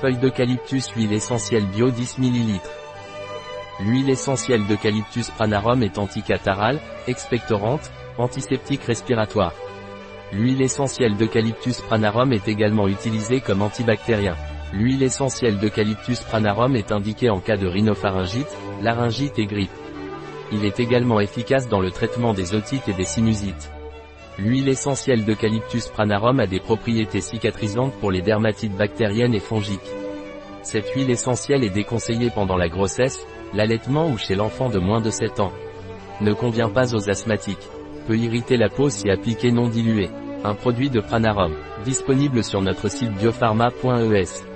Feuille d'eucalyptus huile essentielle bio 10 ml. L'huile essentielle d'eucalyptus pranarum est anticatarale, expectorante, antiseptique respiratoire. L'huile essentielle d'eucalyptus pranarum est également utilisée comme antibactérien. L'huile essentielle d'eucalyptus pranarum est indiquée en cas de rhinopharyngite, laryngite et grippe. Il est également efficace dans le traitement des otites et des sinusites. L'huile essentielle d'eucalyptus pranarum a des propriétés cicatrisantes pour les dermatites bactériennes et fongiques. Cette huile essentielle est déconseillée pendant la grossesse, l'allaitement ou chez l'enfant de moins de 7 ans. Ne convient pas aux asthmatiques. Peut irriter la peau si appliqué non dilué. Un produit de Pranarum. Disponible sur notre site biopharma.es.